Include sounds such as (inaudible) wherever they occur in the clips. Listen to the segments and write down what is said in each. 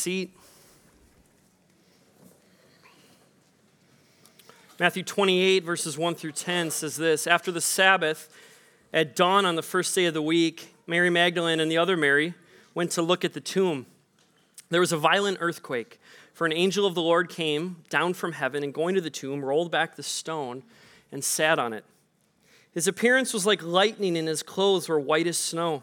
seat. Matthew 28, verses 1 through 10 says this After the Sabbath, at dawn on the first day of the week, Mary Magdalene and the other Mary went to look at the tomb. There was a violent earthquake, for an angel of the Lord came down from heaven and going to the tomb, rolled back the stone and sat on it. His appearance was like lightning, and his clothes were white as snow.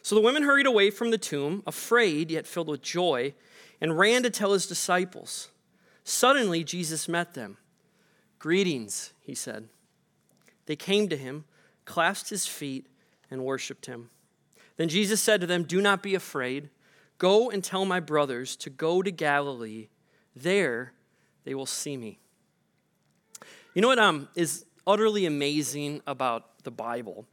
So the women hurried away from the tomb, afraid yet filled with joy, and ran to tell his disciples. Suddenly Jesus met them. Greetings, he said. They came to him, clasped his feet, and worshiped him. Then Jesus said to them, Do not be afraid. Go and tell my brothers to go to Galilee. There they will see me. You know what um, is utterly amazing about the Bible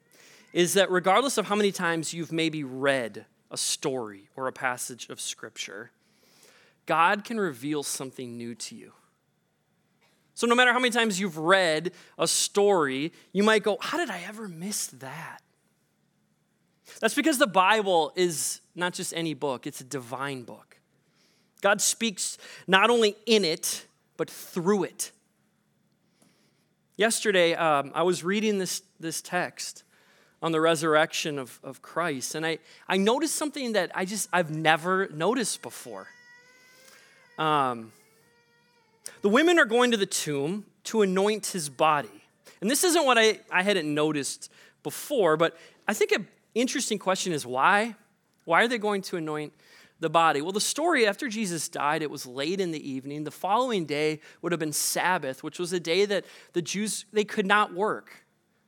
is that regardless of how many times you've maybe read a story or a passage of Scripture, God can reveal something new to you. So, no matter how many times you've read a story, you might go, How did I ever miss that? That's because the Bible is not just any book, it's a divine book. God speaks not only in it, but through it. Yesterday, um, I was reading this, this text on the resurrection of, of Christ, and I, I noticed something that I just, I've never noticed before. Um, the women are going to the tomb to anoint his body. And this isn't what I, I hadn't noticed before, but I think an interesting question is why? Why are they going to anoint the body. Well, the story after Jesus died, it was late in the evening. The following day would have been Sabbath, which was a day that the Jews they could not work.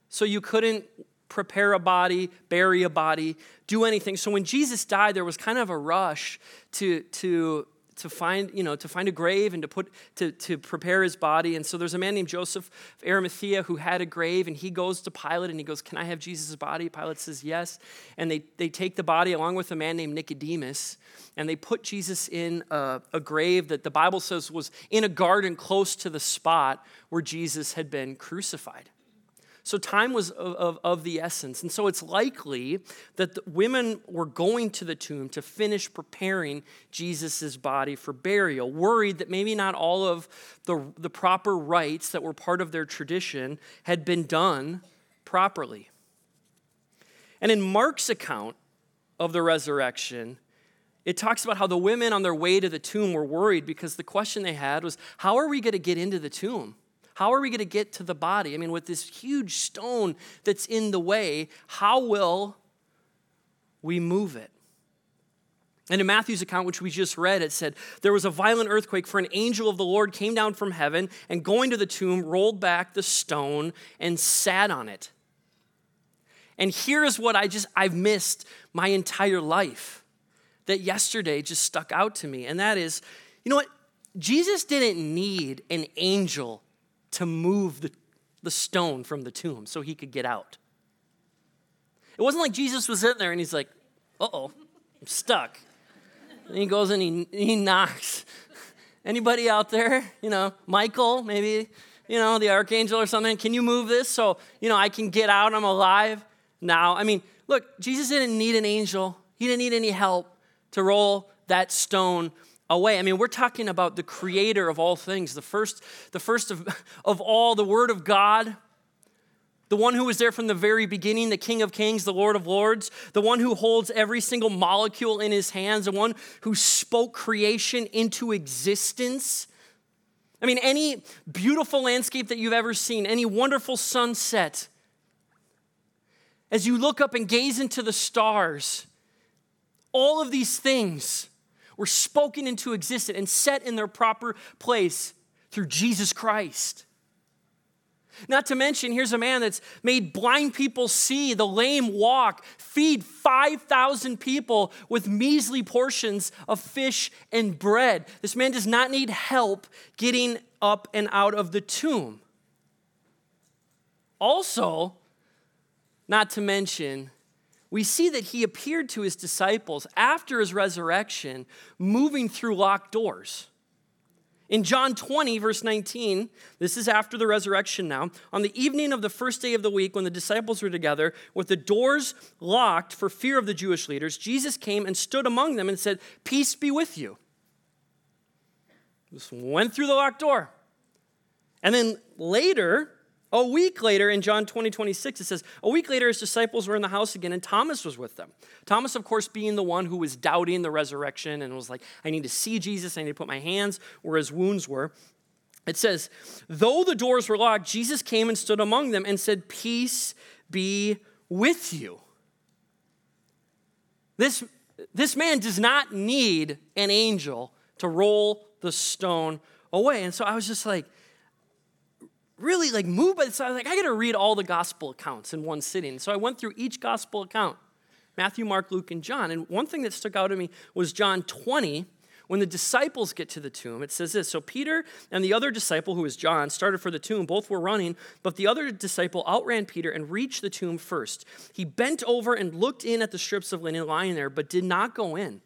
So you couldn't prepare a body, bury a body, do anything. So when Jesus died, there was kind of a rush to to to find, you know, to find a grave and to put to, to prepare his body. And so there's a man named Joseph of Arimathea who had a grave, and he goes to Pilate and he goes, Can I have Jesus' body? Pilate says yes. And they, they take the body along with a man named Nicodemus, and they put Jesus in a, a grave that the Bible says was in a garden close to the spot where Jesus had been crucified. So time was of, of, of, the essence. And so it's likely that the women were going to the tomb to finish preparing Jesus' body for burial, worried that maybe not all of the, the proper rites that were part of their tradition had been done properly. And in Mark's account of the resurrection, it talks about how the women on their way to the tomb were worried because the question they had was, How are we going to get into the tomb? How are we going to get to the body? I mean, with this huge stone that's in the way, how will we move it? And in Matthew's account, which we just read, it said, There was a violent earthquake, for an angel of the Lord came down from heaven and going to the tomb, rolled back the stone and sat on it. And here's what I just, I've missed my entire life that yesterday just stuck out to me. And that is, you know what? Jesus didn't need an angel to move the, the stone from the tomb so he could get out. It wasn't like Jesus was in there and he's like, uh oh, I'm stuck. And he goes and he, he knocks. Anybody out there? You know, Michael, maybe, you know, the archangel or something. Can you move this so, you know, I can get out? I'm alive now. I mean, look, Jesus didn't need an angel, he didn't need any help to roll that stone away. I mean, we're talking about the creator of all things, the first, the first of, (laughs) of all, the Word of God, the one who was there from the very beginning, the King of Kings, the Lord of Lords, the one who holds every single molecule in his hands, the one who spoke creation into existence. I mean, any beautiful landscape that you've ever seen, any wonderful sunset, as you look up and gaze into the stars, all of these things were spoken into existence and set in their proper place through Jesus Christ. Not to mention, here's a man that's made blind people see, the lame walk, feed 5,000 people with measly portions of fish and bread. This man does not need help getting up and out of the tomb. Also, not to mention, we see that he appeared to his disciples after his resurrection, moving through locked doors. In John 20, verse 19, this is after the resurrection now, on the evening of the first day of the week, when the disciples were together, with the doors locked for fear of the Jewish leaders, Jesus came and stood among them and said, Peace be with you. Just went through the locked door. And then later, a week later, in John 20, 26, it says, A week later, his disciples were in the house again, and Thomas was with them. Thomas, of course, being the one who was doubting the resurrection and was like, I need to see Jesus, I need to put my hands where his wounds were. It says, Though the doors were locked, Jesus came and stood among them and said, Peace be with you. This, this man does not need an angel to roll the stone away. And so I was just like, really like moved by this. I was like, I got to read all the gospel accounts in one sitting. So I went through each gospel account Matthew, Mark, Luke, and John. And one thing that stuck out to me was John 20. When the disciples get to the tomb, it says this So Peter and the other disciple, who was John, started for the tomb. Both were running, but the other disciple outran Peter and reached the tomb first. He bent over and looked in at the strips of linen lying there, but did not go in.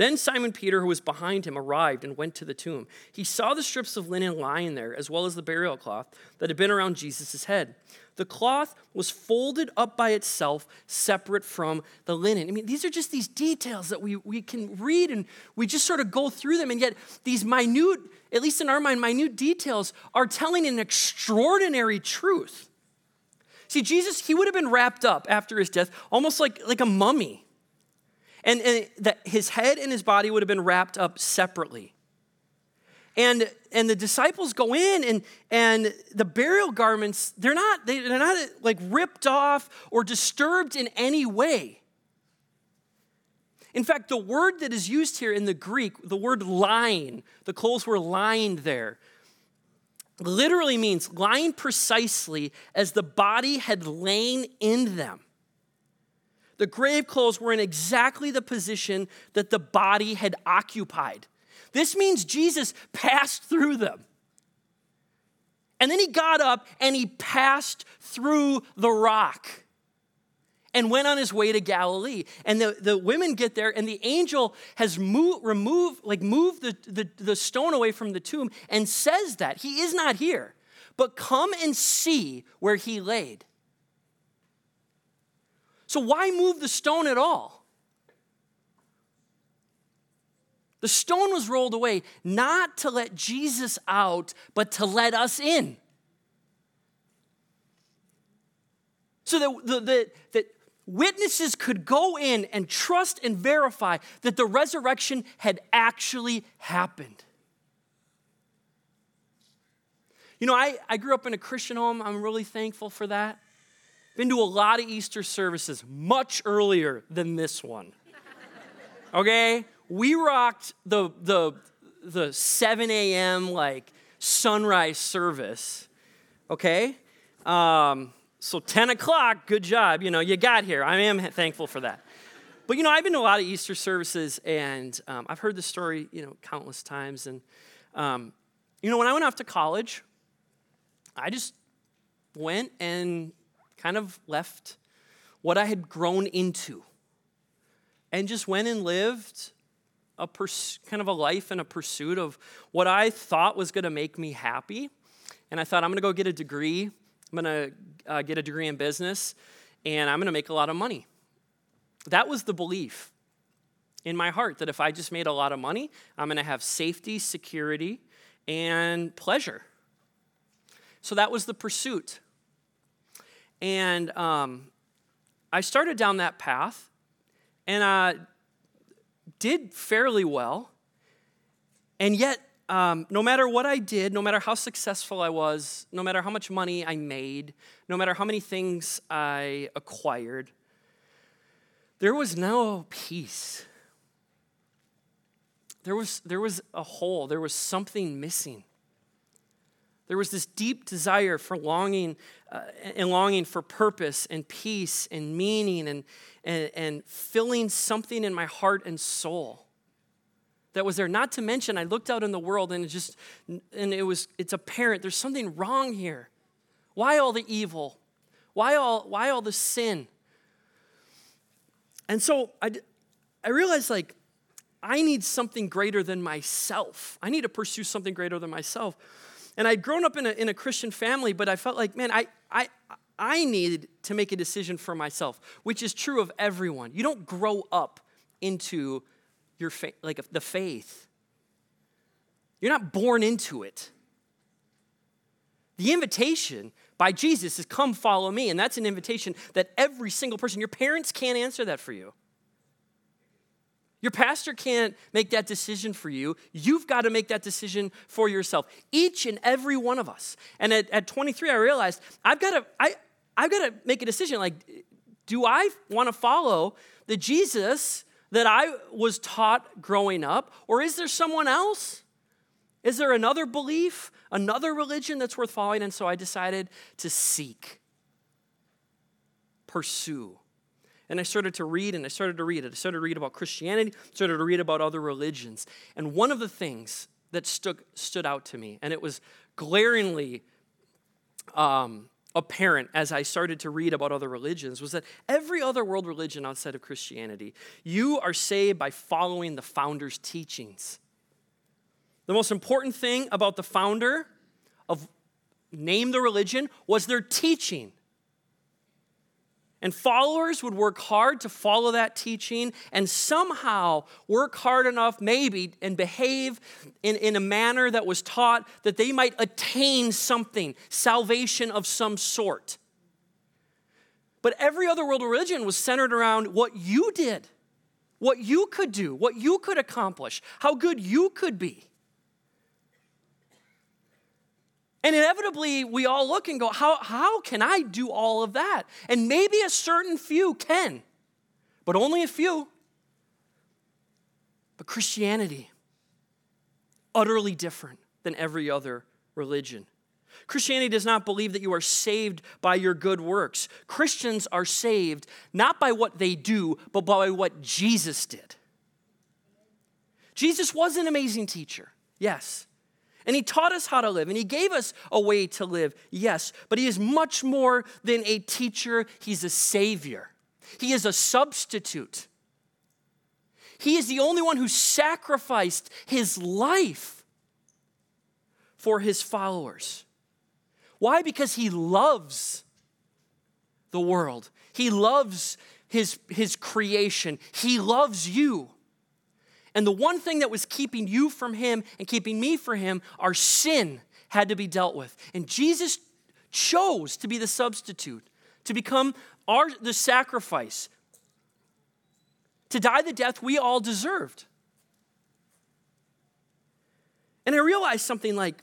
Then Simon Peter, who was behind him, arrived and went to the tomb. He saw the strips of linen lying there, as well as the burial cloth that had been around Jesus' head. The cloth was folded up by itself, separate from the linen. I mean, these are just these details that we, we can read and we just sort of go through them. And yet, these minute, at least in our mind, minute details are telling an extraordinary truth. See, Jesus, he would have been wrapped up after his death, almost like, like a mummy. And, and that his head and his body would have been wrapped up separately. And, and the disciples go in and, and the burial garments, they're not, they, they're not like ripped off or disturbed in any way. In fact, the word that is used here in the Greek, the word lying, the clothes were lined there, literally means lying precisely as the body had lain in them the grave clothes were in exactly the position that the body had occupied. This means Jesus passed through them. And then he got up and he passed through the rock and went on his way to Galilee. And the, the women get there, and the angel has moved, removed, like moved the, the, the stone away from the tomb and says that he is not here, but come and see where he laid. So, why move the stone at all? The stone was rolled away not to let Jesus out, but to let us in. So that, the, that witnesses could go in and trust and verify that the resurrection had actually happened. You know, I, I grew up in a Christian home. I'm really thankful for that. Been to a lot of Easter services much earlier than this one. Okay? We rocked the, the, the 7 a.m. like sunrise service. Okay? Um, so 10 o'clock, good job. You know, you got here. I am thankful for that. But you know, I've been to a lot of Easter services, and um, I've heard the story, you know, countless times. And um, you know, when I went off to college, I just went and kind of left what I had grown into and just went and lived a pers- kind of a life and a pursuit of what I thought was going to make me happy. And I thought, I'm going to go get a degree. I'm going to uh, get a degree in business, and I'm going to make a lot of money. That was the belief in my heart that if I just made a lot of money, I'm going to have safety, security, and pleasure. So that was the pursuit. And um, I started down that path and I did fairly well. And yet, um, no matter what I did, no matter how successful I was, no matter how much money I made, no matter how many things I acquired, there was no peace. There was, there was a hole, there was something missing. There was this deep desire for longing uh, and longing for purpose and peace and meaning and, and, and filling something in my heart and soul that was there. Not to mention, I looked out in the world and it just, and it was, it's apparent there's something wrong here. Why all the evil? Why all, why all the sin? And so I, I realized like, I need something greater than myself. I need to pursue something greater than myself. And I'd grown up in a, in a Christian family, but I felt like, man, I, I, I needed to make a decision for myself, which is true of everyone. You don't grow up into your fa- like the faith. You're not born into it. The invitation by Jesus is come follow me, and that's an invitation that every single person, your parents can't answer that for you. Your pastor can't make that decision for you. You've got to make that decision for yourself. Each and every one of us. And at, at 23, I realized I've got to, I, I've got to make a decision like, do I want to follow the Jesus that I was taught growing up, or is there someone else? Is there another belief, another religion that's worth following? And so I decided to seek, pursue. And I started to read and I started to read it. I started to read about Christianity, started to read about other religions. And one of the things that stood, stood out to me, and it was glaringly um, apparent as I started to read about other religions was that every other world religion outside of Christianity, you are saved by following the founder's teachings. The most important thing about the founder of name the religion was their teaching. And followers would work hard to follow that teaching and somehow work hard enough, maybe, and behave in, in a manner that was taught that they might attain something, salvation of some sort. But every other world religion was centered around what you did, what you could do, what you could accomplish, how good you could be. And inevitably, we all look and go, how, how can I do all of that? And maybe a certain few can, but only a few. But Christianity, utterly different than every other religion. Christianity does not believe that you are saved by your good works. Christians are saved not by what they do, but by what Jesus did. Jesus was an amazing teacher, yes. And he taught us how to live, and he gave us a way to live, yes, but he is much more than a teacher, he's a savior. He is a substitute. He is the only one who sacrificed his life for his followers. Why? Because he loves the world, he loves his, his creation, he loves you. And the one thing that was keeping you from him and keeping me from him, our sin had to be dealt with. And Jesus chose to be the substitute, to become our the sacrifice, to die the death we all deserved. And I realized something like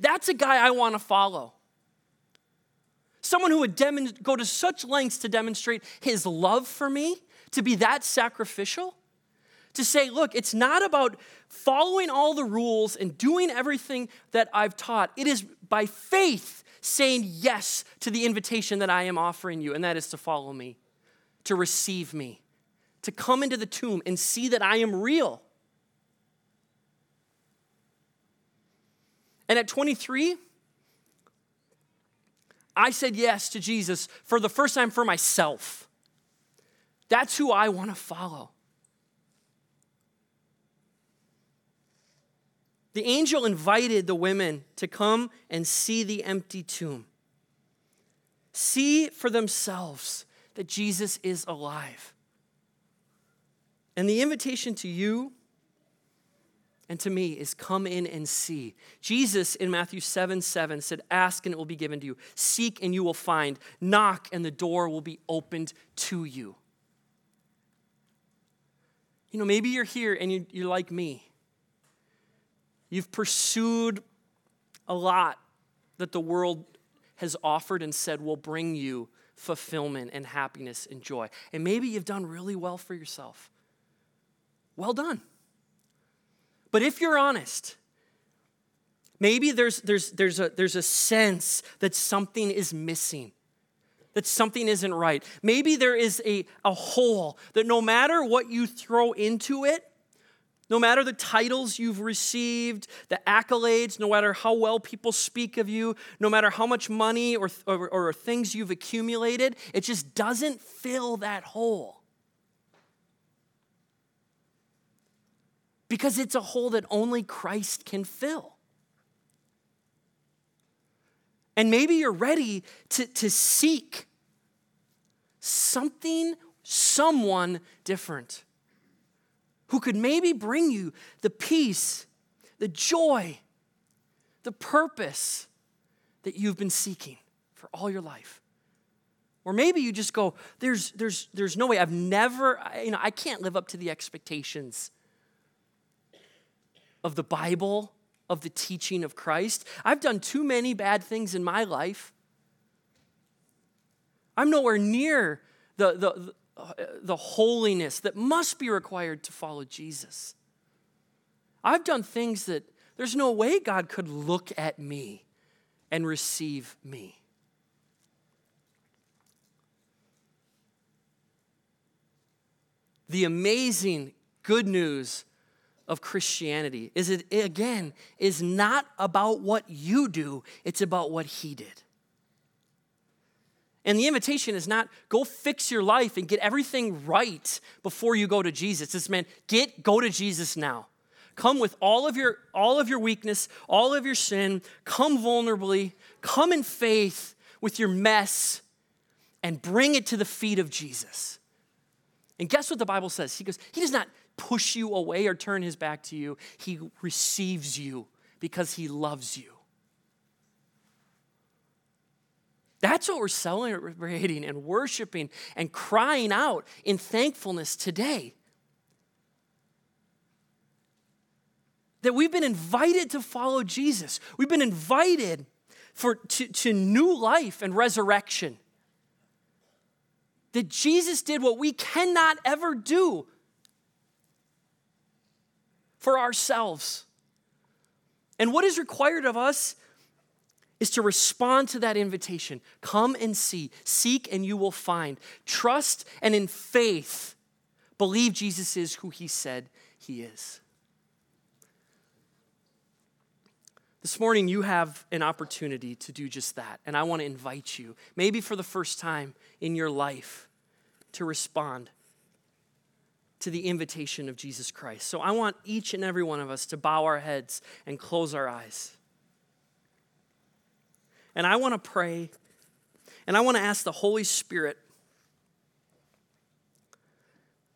that's a guy I want to follow. Someone who would dem- go to such lengths to demonstrate his love for me to be that sacrificial? To say, look, it's not about following all the rules and doing everything that I've taught. It is by faith saying yes to the invitation that I am offering you, and that is to follow me, to receive me, to come into the tomb and see that I am real. And at 23, I said yes to Jesus for the first time for myself. That's who I want to follow. The angel invited the women to come and see the empty tomb. See for themselves that Jesus is alive. And the invitation to you and to me is come in and see. Jesus in Matthew 7 7 said, Ask and it will be given to you, seek and you will find, knock and the door will be opened to you. You know, maybe you're here and you, you're like me. You've pursued a lot that the world has offered and said will bring you fulfillment and happiness and joy. And maybe you've done really well for yourself. Well done. But if you're honest, Maybe there's, there's, there's, a, there's a sense that something is missing, that something isn't right. Maybe there is a, a hole that no matter what you throw into it, no matter the titles you've received, the accolades, no matter how well people speak of you, no matter how much money or, or, or things you've accumulated, it just doesn't fill that hole. Because it's a hole that only Christ can fill. And maybe you're ready to, to seek something, someone different who could maybe bring you the peace, the joy, the purpose that you've been seeking for all your life. Or maybe you just go, there's, there's, there's no way, I've never, you know, I can't live up to the expectations of the Bible of the teaching of Christ. I've done too many bad things in my life. I'm nowhere near the, the, the holiness that must be required to follow Jesus. I've done things that there's no way God could look at me and receive me. The amazing good news of Christianity is it again is not about what you do, it's about what he did. And the invitation is not go fix your life and get everything right before you go to Jesus. It's man, get go to Jesus now. Come with all of your all of your weakness, all of your sin, come vulnerably, come in faith with your mess and bring it to the feet of Jesus. And guess what the Bible says? He goes, He does not push you away or turn his back to you. He receives you because he loves you. That's what we're celebrating and worshiping and crying out in thankfulness today. That we've been invited to follow Jesus. We've been invited for, to, to new life and resurrection. That Jesus did what we cannot ever do for ourselves. And what is required of us is to respond to that invitation. Come and see, seek and you will find. Trust and in faith believe Jesus is who he said he is. This morning, you have an opportunity to do just that, and I want to invite you, maybe for the first time in your life, to respond to the invitation of Jesus Christ. So I want each and every one of us to bow our heads and close our eyes. And I want to pray, and I want to ask the Holy Spirit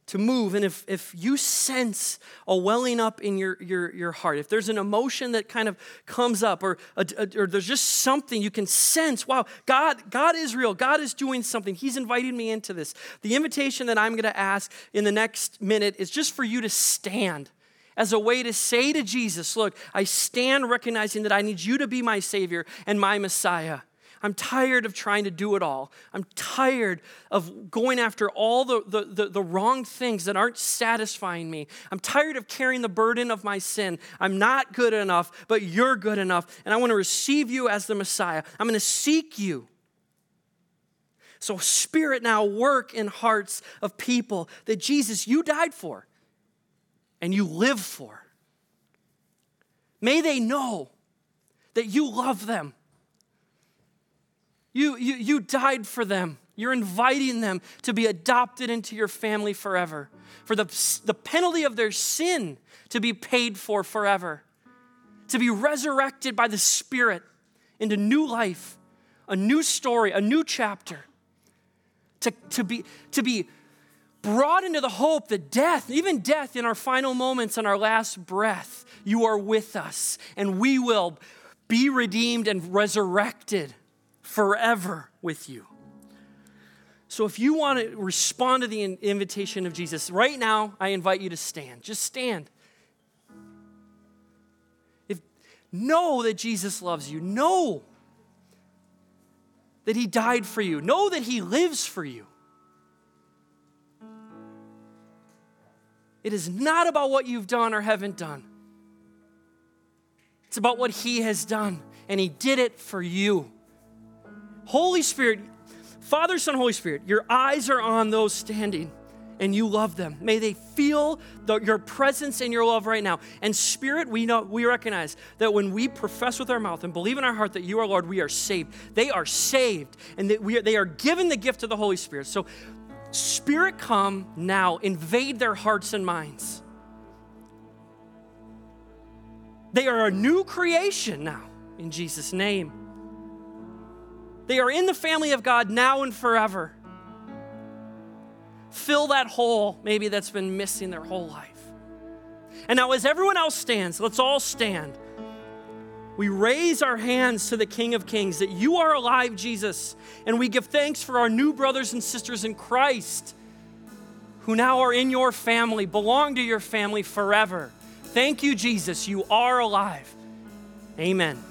to move. And if, if you sense a welling up in your, your, your heart, if there's an emotion that kind of comes up, or, a, a, or there's just something you can sense, wow, God, God is real. God is doing something. He's inviting me into this. The invitation that I'm going to ask in the next minute is just for you to stand as a way to say to Jesus, Look, I stand recognizing that I need you to be my Savior and my Messiah. I'm tired of trying to do it all. I'm tired of going after all the, the, the, the, wrong things that aren't satisfying me. I'm tired of carrying the burden of my sin. I'm not good enough, but you're good enough. And I want to receive you as the Messiah. I'm going to seek you. So, Spirit, now work in hearts of people that Jesus, you died for and you live for. May they know that you love them you, you, you died for them. You're inviting them to be adopted into your family forever, for the, the penalty of their sin to be paid for forever, to be resurrected by the Spirit into new life, a new story, a new chapter, to, to, be, to be brought into the hope that death, even death in our final moments and our last breath, you are with us and we will be redeemed and resurrected forever with you. So if you want to respond to the invitation of Jesus, right now, I invite you to stand. Just stand. If, know that Jesus loves you. Know that he died for you. Know that he lives for you. It is not about what you've done or haven't done. It's about what He has done, and He did it for you. Holy Spirit, Father, Son, Holy Spirit, your eyes are on those standing and you love them. May they feel the, your presence and your love right now. And Spirit, we know we recognize that when we profess with our mouth and believe in our heart that you are Lord, we are saved. They are saved, and that we are, they are given the gift of the Holy Spirit. So, Spirit, come now, invade their hearts and minds. They are a new creation now, in Jesus' name. They are in the family of God now and forever fill that hole maybe that's been missing their whole life. And now, as everyone else stands, let's all stand. We raise our hands to the King of Kings that you are alive, Jesus, and we give thanks for our new brothers and sisters in Christ who now are in your family, belong to your family forever. Thank you, Jesus. You are alive. Amen.